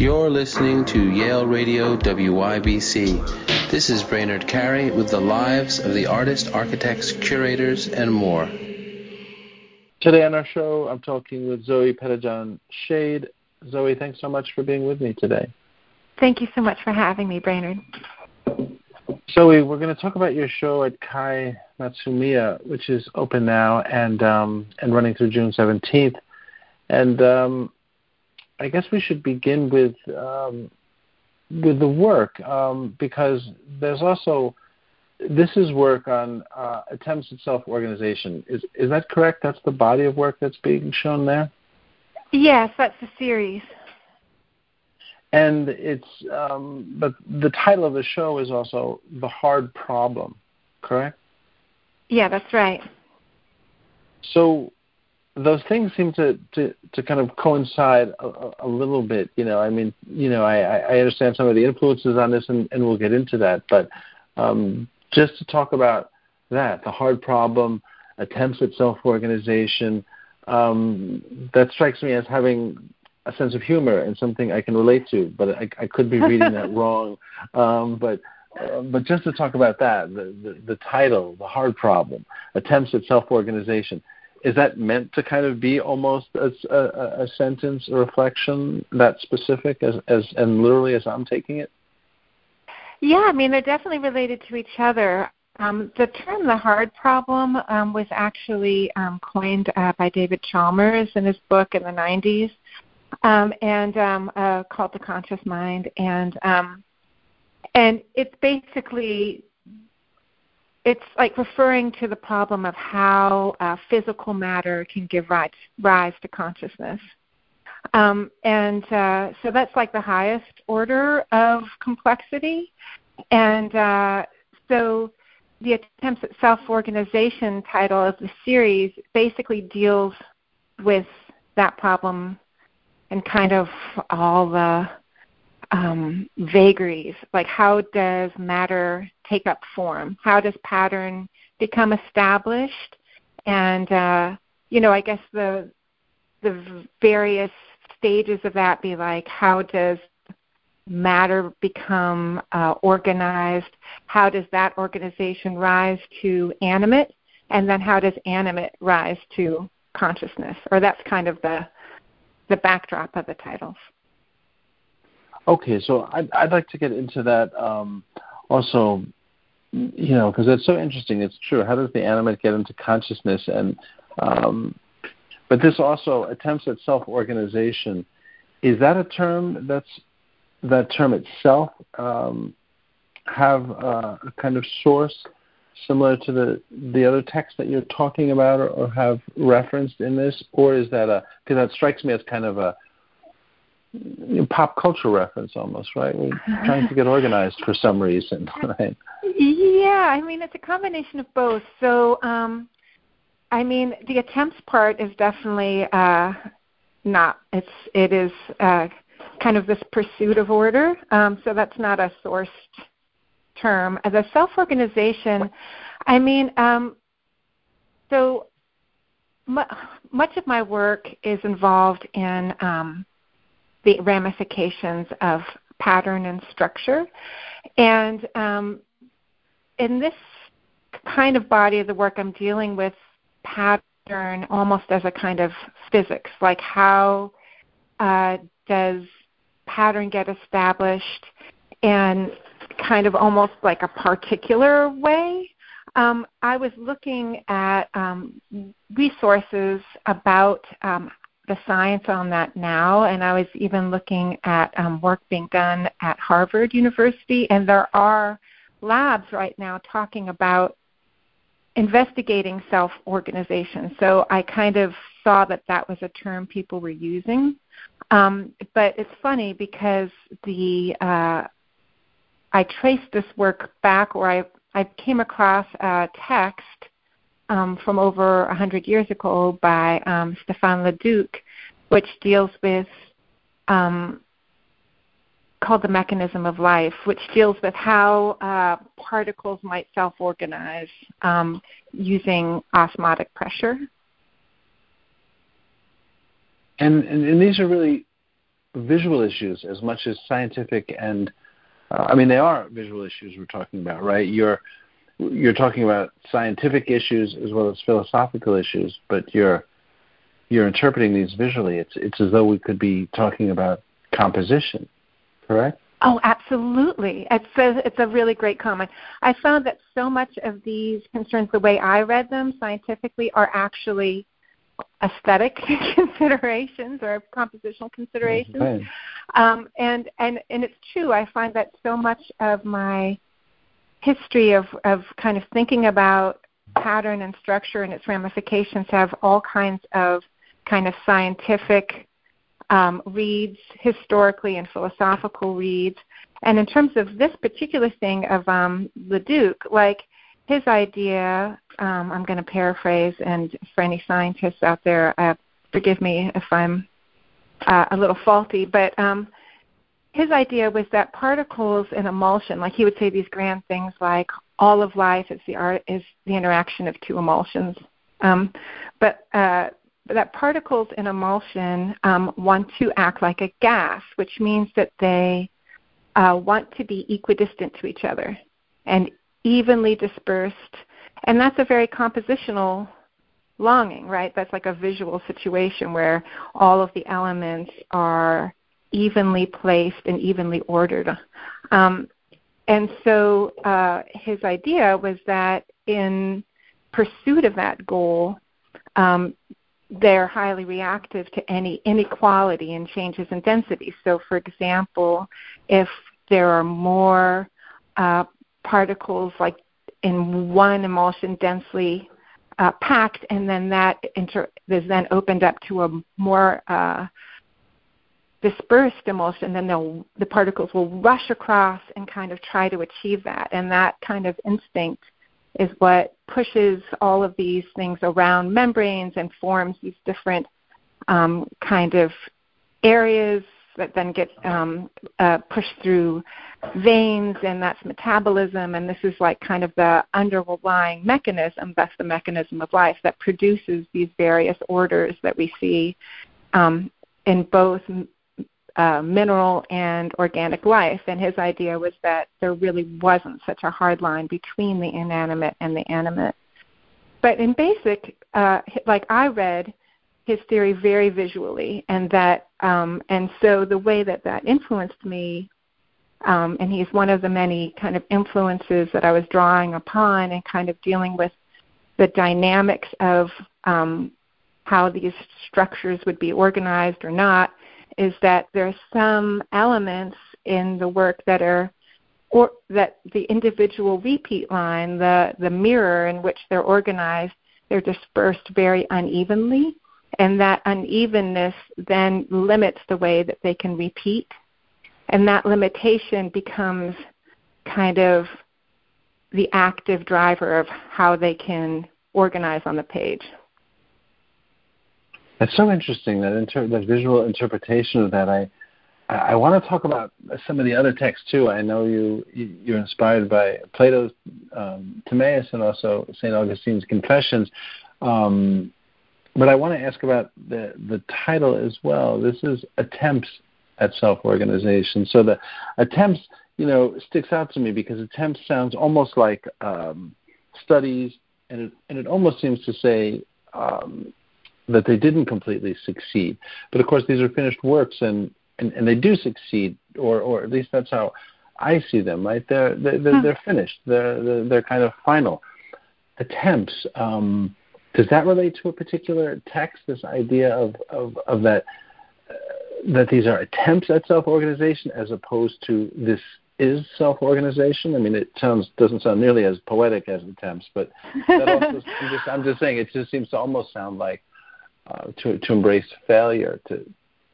You're listening to Yale Radio WYBC. This is Brainard Carey with the lives of the artists, architects, curators, and more. Today on our show, I'm talking with Zoe Pettijohn Schade. Zoe, thanks so much for being with me today. Thank you so much for having me, Brainard. Zoe, we're going to talk about your show at Kai Matsumiya, which is open now and um, and running through June 17th. And um, I guess we should begin with um, with the work um, because there's also this is work on uh, attempts at self-organization. Is is that correct? That's the body of work that's being shown there. Yes, that's the series. And it's um, but the title of the show is also the hard problem, correct? Yeah, that's right. So those things seem to, to, to kind of coincide a, a, little bit. You know, I mean, you know, I, I understand some of the influences on this, and, and we'll get into that. But um, just to talk about that, the hard problem, attempts at self-organization, um, that strikes me as having a sense of humor and something I can relate to. But I, I could be reading that wrong. Um, but uh, but just to talk about that, the, the, the title, the hard problem, attempts at self-organization is that meant to kind of be almost as a, a sentence, a reflection that specific as, as and literally as I'm taking it? Yeah, I mean they're definitely related to each other. Um, the term "the hard problem" um, was actually um, coined uh, by David Chalmers in his book in the '90s, um, and um, uh, called "The Conscious Mind," and um, and it's basically it's like referring to the problem of how uh, physical matter can give rise, rise to consciousness. Um, and uh, so that's like the highest order of complexity. And uh, so the attempts at self-organization title of the series basically deals with that problem and kind of all the um, vagaries, like how does matter take up form? How does pattern become established? And uh, you know, I guess the the various stages of that be like how does matter become uh, organized? How does that organization rise to animate? And then how does animate rise to consciousness? Or that's kind of the the backdrop of the titles. Okay, so I'd, I'd like to get into that um, also, you know, because it's so interesting. It's true. How does the animate get into consciousness? And um, but this also attempts at self-organization. Is that a term that's that term itself um, have uh, a kind of source similar to the the other text that you're talking about, or, or have referenced in this, or is that a because that strikes me as kind of a pop culture reference almost, right? We're trying to get organized for some reason, right? Yeah, I mean it's a combination of both. So, um, I mean the attempts part is definitely uh, not. It's it is uh, kind of this pursuit of order. Um, so that's not a sourced term. As a self-organization, I mean, um, so much of my work is involved in um, the ramifications of pattern and structure. And um, in this kind of body of the work, I'm dealing with pattern almost as a kind of physics, like how uh, does pattern get established and kind of almost like a particular way. Um, I was looking at um, resources about um, the science on that now, and I was even looking at um, work being done at Harvard University, and there are labs right now talking about investigating self organization. So I kind of saw that that was a term people were using. Um, but it's funny because the uh, I traced this work back, or I I came across a text um, from over 100 years ago by um, Stefan Leduc, which deals with um, called the mechanism of life, which deals with how uh, particles might self-organize um, using osmotic pressure. And, and, and these are really visual issues as much as scientific and uh, I mean they are visual issues we're talking about, right? You're you're talking about scientific issues as well as philosophical issues, but you're you're interpreting these visually. It's it's as though we could be talking about composition, correct? Oh, absolutely. It's a, it's a really great comment. I found that so much of these concerns, the way I read them scientifically, are actually aesthetic considerations or compositional considerations. Um, and, and, and it's true. I find that so much of my history of, of kind of thinking about pattern and structure and its ramifications have all kinds of kind of scientific um, reads, historically and philosophical reads. And in terms of this particular thing of um, Leduc, like his idea, um, I'm going to paraphrase, and for any scientists out there, uh, forgive me if I'm uh, a little faulty, but um, his idea was that particles in emulsion, like he would say these grand things like all of life is the art is the interaction of two emulsions. Um, but uh, that particles in emulsion um, want to act like a gas, which means that they uh, want to be equidistant to each other and evenly dispersed. And that's a very compositional longing, right? That's like a visual situation where all of the elements are evenly placed and evenly ordered. Um, and so uh, his idea was that in pursuit of that goal, um, they're highly reactive to any inequality in changes in density. So, for example, if there are more uh, particles like in one emulsion densely uh, packed, and then that inter- is then opened up to a more uh, dispersed emulsion, then the particles will rush across and kind of try to achieve that. And that kind of instinct is what pushes all of these things around membranes and forms these different um, kind of areas that then get um, uh, pushed through veins, and that's metabolism. And this is like kind of the underlying mechanism, that's the mechanism of life that produces these various orders that we see um, in both uh, mineral and organic life. And his idea was that there really wasn't such a hard line between the inanimate and the animate. But in basic, uh, like I read his theory very visually, and that, um, and so the way that that influenced me, um, and he's one of the many kind of influences that I was drawing upon, and kind of dealing with the dynamics of um, how these structures would be organized or not is that there are some elements in the work that are or that the individual repeat line, the, the mirror in which they're organized, they're dispersed very unevenly, and that unevenness then limits the way that they can repeat. And that limitation becomes kind of the active driver of how they can organize on the page. It's so interesting that inter- that visual interpretation of that. I I want to talk about some of the other texts too. I know you you're inspired by Plato's um, Timaeus and also Saint Augustine's Confessions. Um, but I want to ask about the the title as well. This is attempts at self-organization. So the attempts, you know, sticks out to me because attempts sounds almost like um, studies, and it and it almost seems to say um, that they didn't completely succeed. But of course, these are finished works, and, and, and they do succeed, or, or at least that's how I see them. Right? They're they're, they're, hmm. they're finished. They're, they're, they're kind of final attempts. Um, does that relate to a particular text? This idea of of, of that uh, that these are attempts at self-organization as opposed to this is self-organization. I mean, it sounds doesn't sound nearly as poetic as attempts, but also, I'm just I'm just saying it just seems to almost sound like uh, to to embrace failure to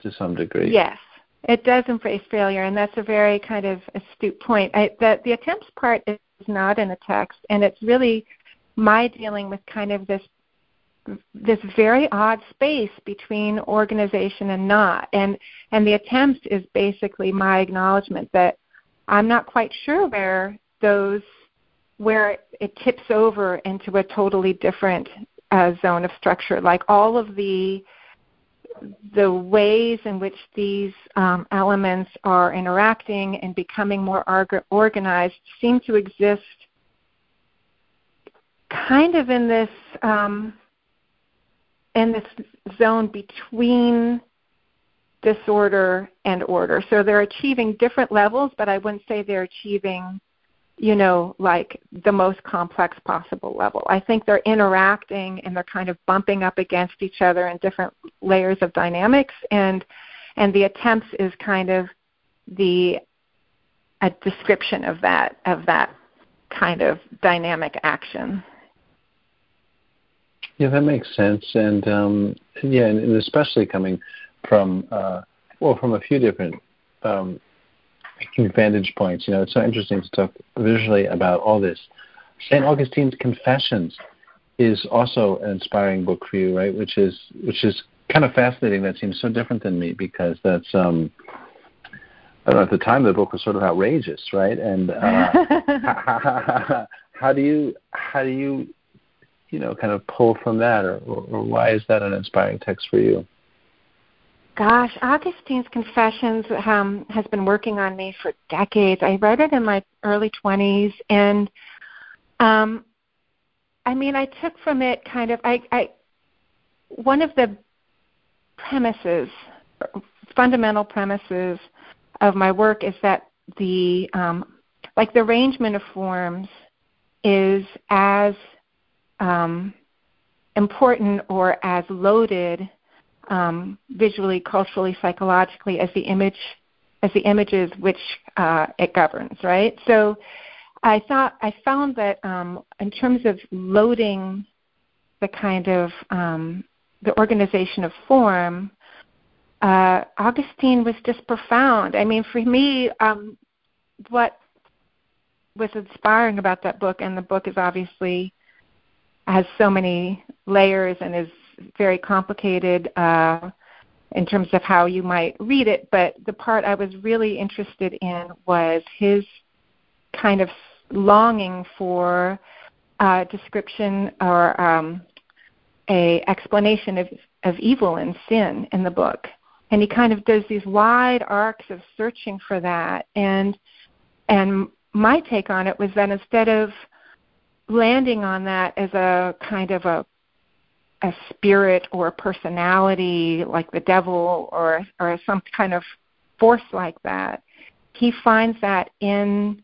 to some degree. Yes, it does embrace failure, and that's a very kind of astute point. I, the the attempts part is not in the text, and it's really my dealing with kind of this this very odd space between organization and not and and the attempt is basically my acknowledgement that i'm not quite sure where those where it tips over into a totally different uh, zone of structure. Like all of the the ways in which these um, elements are interacting and becoming more organized seem to exist kind of in this um, in this zone between disorder and order. So they're achieving different levels, but I wouldn't say they're achieving, you know, like the most complex possible level. I think they're interacting and they're kind of bumping up against each other in different layers of dynamics and and the attempts is kind of the a description of that of that kind of dynamic action. Yeah, that makes sense, and um, yeah, and, especially coming from uh, well, from a few different um, vantage points. You know, it's so interesting to talk visually about all this. Saint Augustine's Confessions is also an inspiring book for you, right? Which is which is kind of fascinating. That seems so different than me because that's um, I don't know. At the time, the book was sort of outrageous, right? And uh, how, how do you how do you you know, kind of pull from that, or, or why is that an inspiring text for you? Gosh, Augustine's Confessions um, has been working on me for decades. I read it in my early 20s, and um, I mean, I took from it kind of I, I one of the premises, fundamental premises of my work is that the um, like the arrangement of forms is as um, important or as loaded um, visually, culturally, psychologically as the image as the images which uh, it governs, right? So I thought I found that um, in terms of loading the kind of um, the organization of form, uh, Augustine was just profound. I mean, for me, um, what was inspiring about that book, and the book is obviously has so many layers and is very complicated uh, in terms of how you might read it. But the part I was really interested in was his kind of longing for a description or um, a explanation of, of evil and sin in the book. And he kind of does these wide arcs of searching for that. And and my take on it was that instead of landing on that as a kind of a a spirit or a personality like the devil or or some kind of force like that he finds that in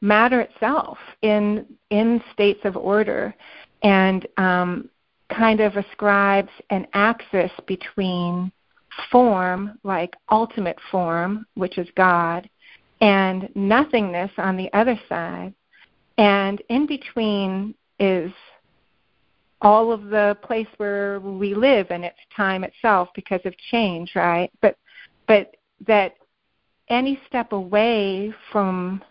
matter itself in in states of order and um, kind of ascribes an axis between form like ultimate form which is god and nothingness on the other side and in between is all of the place where we live and its time itself because of change, right? But but that any step away from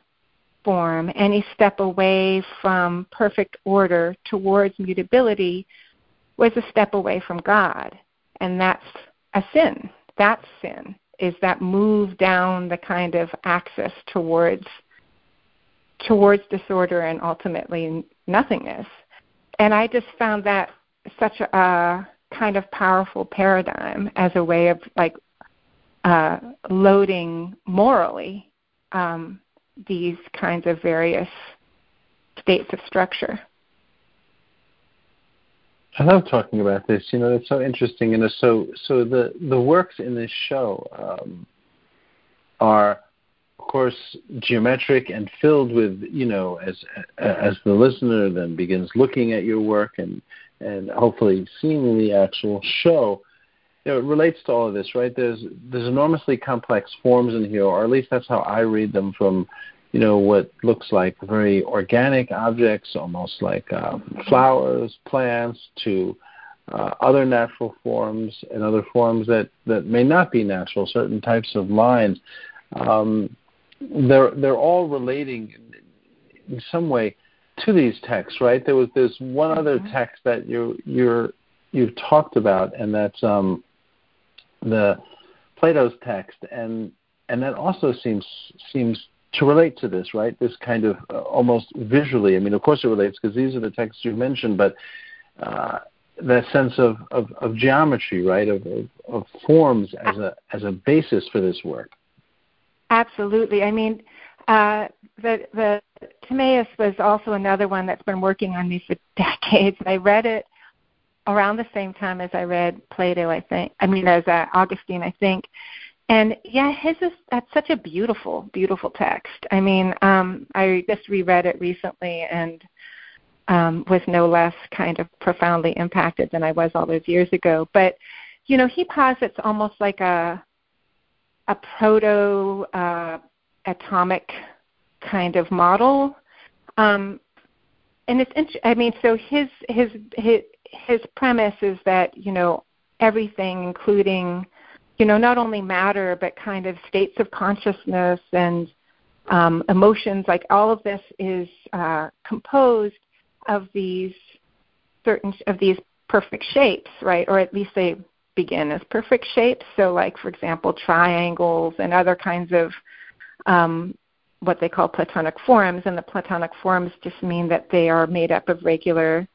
form, any step away from perfect order towards mutability was a step away from God. And that's a sin. That's sin, is that move down the kind of axis towards towards disorder and ultimately nothingness. And I just found that such a, kind of powerful paradigm as a way of like uh, loading morally um, these kinds of various states of structure. I love talking about this. You know, it's so interesting, and so so the the works in this show um, are course, geometric and filled with, you know, as as the listener then begins looking at your work and and hopefully seeing the actual show, you know, it relates to all of this, right? There's there's enormously complex forms in here, or at least that's how I read them from, you know, what looks like very organic objects, almost like uh, flowers, plants, to uh, other natural forms and other forms that, that may not be natural, certain types of lines. Um, they're they're all relating in some way to these texts, right? There was this one mm-hmm. other text that you you're you've talked about, and that's um, the Plato's text, and and that also seems seems to relate to this, right? This kind of uh, almost visually. I mean, of course, it relates because these are the texts you mentioned, but uh, that sense of, of, of geometry, right, of, of, of forms as a as a basis for this work. Absolutely. I mean, uh, the the Timaeus was also another one that's been working on me for decades. I read it around the same time as I read Plato. I think. I mean, as uh, Augustine, I think. And yeah, his is that's such a beautiful, beautiful text. I mean, um, I just reread it recently and um, was no less kind of profoundly impacted than I was all those years ago. But you know, he posits almost like a a proto uh, atomic kind of model. Um, and it's int- I mean, so his his his his premise is that you know everything, including you know not only matter but kind of states of consciousness and um, emotions, like all of this is uh, composed of these certain of these perfect shapes, right? Or at least they begin as perfect shapes. So, like for example, triangles and other kinds of um, what they call platonic forms, and the platonic forms just mean that they are made up of regular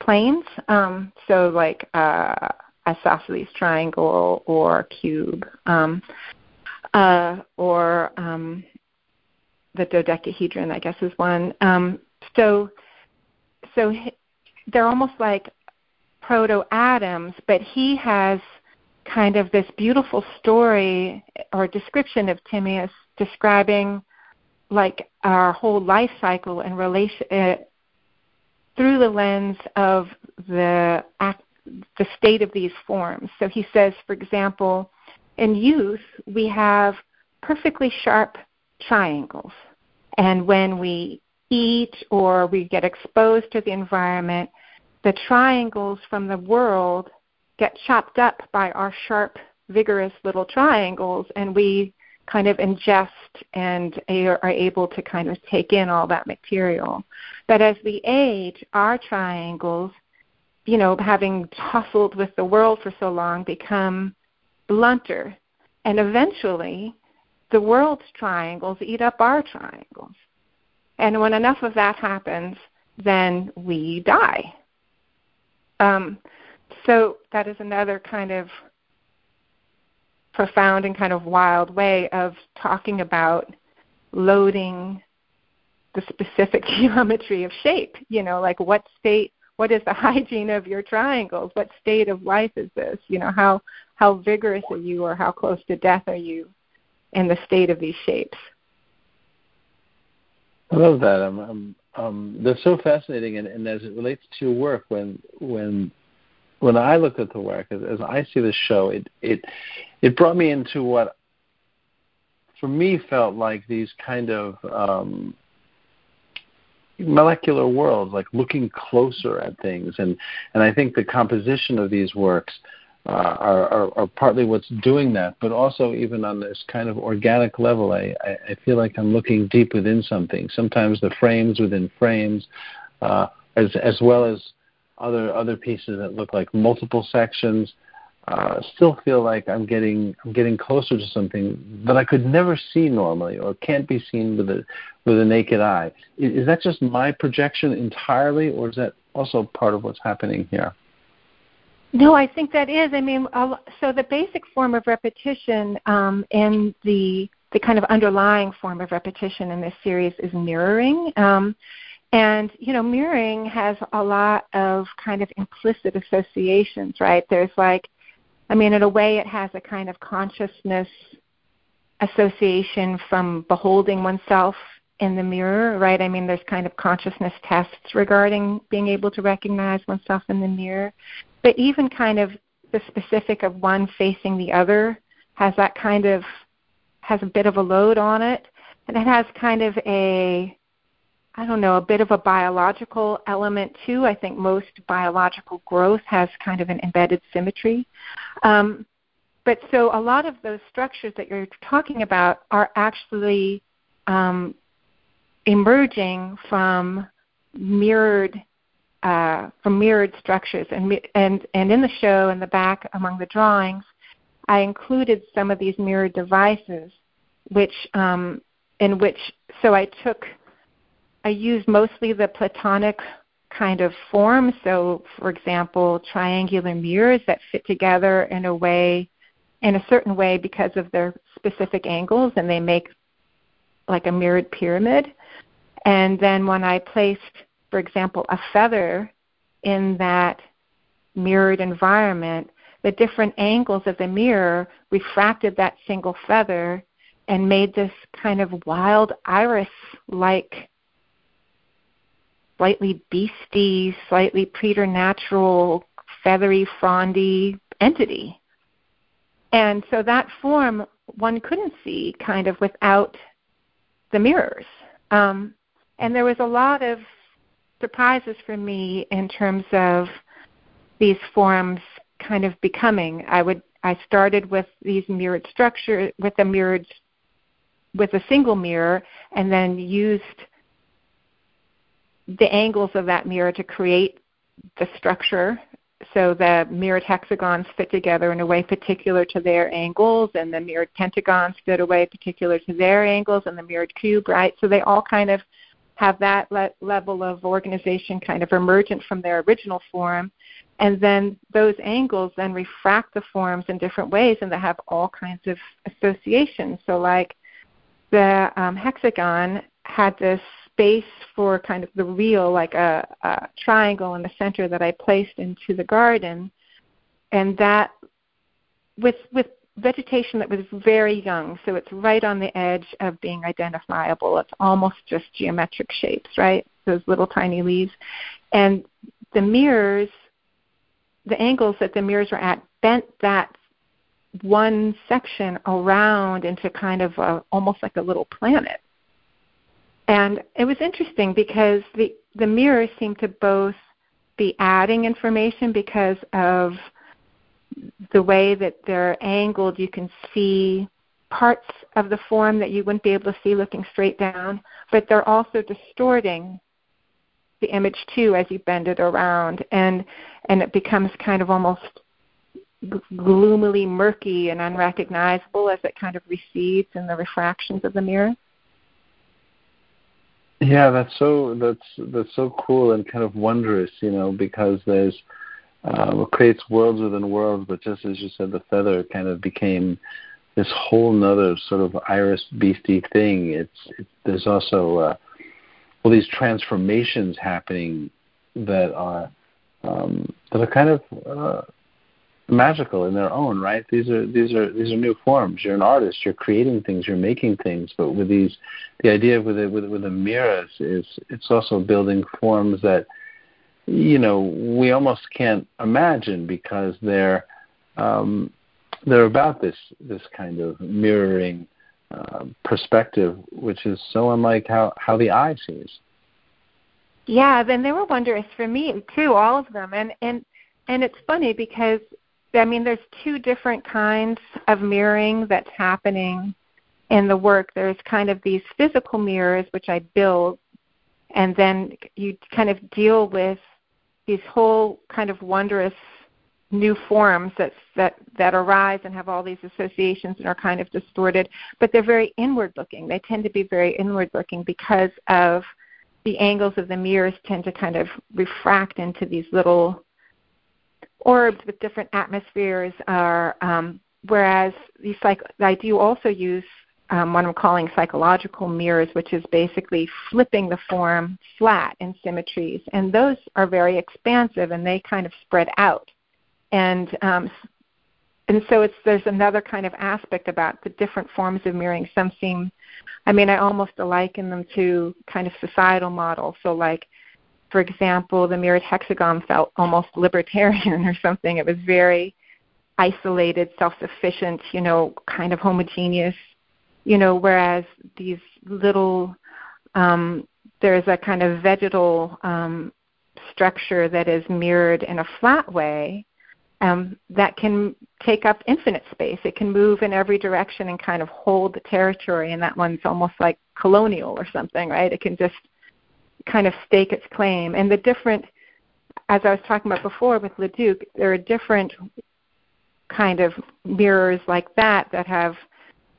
planes. Um, so, like uh, isosceles triangle or cube, um, uh, or um, the dodecahedron, I guess, is one. Um, so, so they're almost like proto atoms, but he has kind of this beautiful story or description of Timaeus describing like our whole life cycle and relation uh, through the lens of the act, the state of these forms. So he says, for example, in youth we have perfectly sharp triangles, and when we eat or we get exposed to the environment, the triangles from the world get chopped up by our sharp, vigorous little triangles, and we kind of ingest and are able to kind of take in all that material. But as we age, our triangles, you know, having tussled with the world for so long, become blunter. And eventually, the world's triangles eat up our triangles. And when enough of that happens, then we die. Um, so that is another kind of profound and kind of wild way of talking about loading the specific geometry of shape. You know, like what state, what is the hygiene of your triangles? What state of life is this? You know, how how vigorous are you, or how close to death are you in the state of these shapes? I love that. I'm, I'm um, they're so fascinating, and, and, as it relates to your work, when when when I look at the work, as, as I see the show, it it it brought me into what for me felt like these kind of um, molecular worlds, like looking closer at things, and and I think the composition of these works uh, are, are, partly what's doing that, but also even on this kind of organic level, I, I, I feel like I'm looking deep within something. Sometimes the frames within frames, uh, as as well as other other pieces that look like multiple sections, uh, still feel like I'm getting I'm getting closer to something that I could never see normally or can't be seen with a with a naked eye. Is, is that just my projection entirely, or is that also part of what's happening here? No, I think that is. I mean, so the basic form of repetition um, and the the kind of underlying form of repetition in this series is mirroring. Um, and you know, mirroring has a lot of kind of implicit associations, right? There's like, I mean, in a way, it has a kind of consciousness association from beholding oneself in the mirror, right? I mean, there's kind of consciousness tests regarding being able to recognize oneself in the mirror. But even kind of the specific of one facing the other has that kind of has a bit of a load on it, and it has kind of a I don't know, a bit of a biological element too. I think most biological growth has kind of an embedded symmetry. Um, but so a lot of those structures that you're talking about are actually um, emerging from mirrored uh, from mirrored structures. And, and, and in the show, in the back among the drawings, I included some of these mirrored devices, which um, in which so I took I used mostly the Platonic kind of forms. So, for example, triangular mirrors that fit together in a way, in a certain way because of their specific angles, and they make like a mirrored pyramid. And then when I placed, for example, a feather in that mirrored environment, the different angles of the mirror refracted that single feather and made this kind of wild iris like slightly beastie, slightly preternatural, feathery, frondy entity. And so that form one couldn't see kind of without the mirrors. Um, and there was a lot of surprises for me in terms of these forms kind of becoming. I would I started with these mirrored structure with a mirrored with a single mirror and then used the angles of that mirror to create the structure so the mirrored hexagons fit together in a way particular to their angles and the mirrored pentagons fit a way particular to their angles and the mirrored cube right so they all kind of have that le- level of organization kind of emergent from their original form. And then those angles then refract the forms in different ways and they have all kinds of associations. So like the um, hexagon had this space for kind of the real, like a, a triangle in the center that I placed into the garden, and that with with vegetation that was very young, so it's right on the edge of being identifiable. It's almost just geometric shapes, right? Those little tiny leaves. And the mirrors, the angles that the mirrors were at, bent that one section around into kind of a, almost like a little planet. And it was interesting because the, the mirrors seemed to both be adding information because of the way that they're angled. You can see parts of the form that you wouldn't be able to see looking straight down, but they're also distorting the image too as you bend it around and and it becomes kind of almost gloomily murky and unrecognizable as it kind of recedes in the refractions of the mirror. Yeah, that's so that's that's so cool and kind of wondrous, you know, because there's uh, creates worlds within worlds, but just as you said, the feather kind of became this whole nother sort of iris beastie thing. It's it, there's also uh, all these transformations happening that are um, that are kind of uh, magical in their own right? These are these are these are new forms. You're an artist. You're creating things. You're making things. But with these the idea with it with with the mirrors is it's also building forms that you know we almost can't imagine because they're um, they're about this this kind of mirroring uh, perspective which is so unlike how how the eye sees yeah then they were wondrous for me too all of them and and and it's funny because I mean, there's two different kinds of mirroring that's happening in the work. There's kind of these physical mirrors, which I build, and then you kind of deal with these whole kind of wondrous new forms that that that arise and have all these associations and are kind of distorted, but they're very inward looking. They tend to be very inward looking because of the angles of the mirrors tend to kind of refract into these little orbs with different atmospheres are um, whereas these like I do also use um, what I'm calling psychological mirrors, which is basically flipping the form flat in symmetries, and those are very expansive and they kind of spread out, and um, and so it's there's another kind of aspect about the different forms of mirroring. Some seem, I mean, I almost liken them to kind of societal models. So like for example, the mirrored hexagon felt almost libertarian or something. It was very isolated, self-sufficient, you know, kind of homogeneous, you know, whereas these little, um, there's a kind of vegetal um, structure that is mirrored in a flat way um, that can take up infinite space. It can move in every direction and kind of hold the territory, and that one's almost like colonial or something, right? It can just kind of stake its claim. And the different, as I was talking about before with Leduc, there are different kind of mirrors like that that have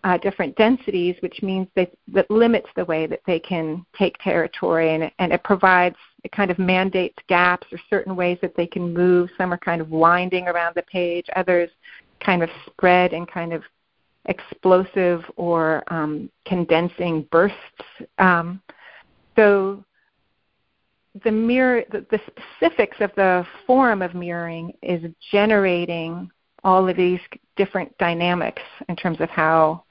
uh, different densities, which means they, that limits the way that they can take territory, and, and it provides it kind of mandates gaps or certain ways that they can move. Some are kind of winding around the page. Others kind of spread and kind of explosive or um, condensing bursts. Um, so the mirror, the, the specifics of the form of mirroring is generating all of these different dynamics in terms of how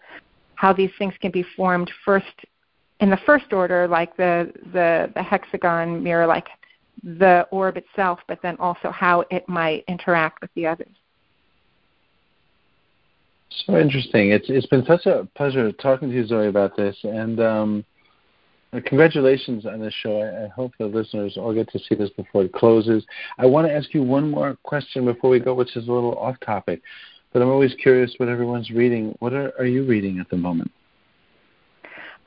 how these things can be formed first in the first order, like the the, the hexagon mirror, like the orb itself, but then also how it might interact with the others. So interesting. It's it's been such a pleasure talking to you, Zoe, about this, and um, congratulations on this show. I, I, hope the listeners all get to see this before it closes. I want to ask you one more question before we go, which is a little off topic, but I'm always curious what everyone's reading. What are, are you reading at the moment?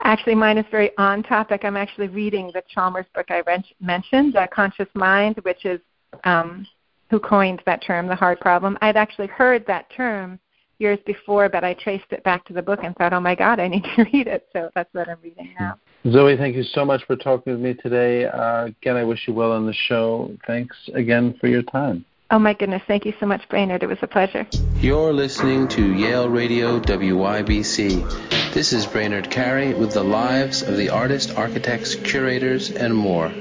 Actually, mine is very on topic. I'm actually reading the Chalmers book I mentioned, uh, Conscious Mind, which is um, who coined that term, the hard problem. I'd actually heard that term years before, but I traced it back to the book and thought, oh my God, I need to read it. So that's what I'm reading now. Zoe, thank you so much for talking with me today. Uh, again, I wish you well on the show. Thanks again for your time. Oh my goodness, thank you so much, Brainard. It was a pleasure. You're listening to Yale Radio WYBC. This is Brainard Carey with the lives of the artists, architects, curators, and more.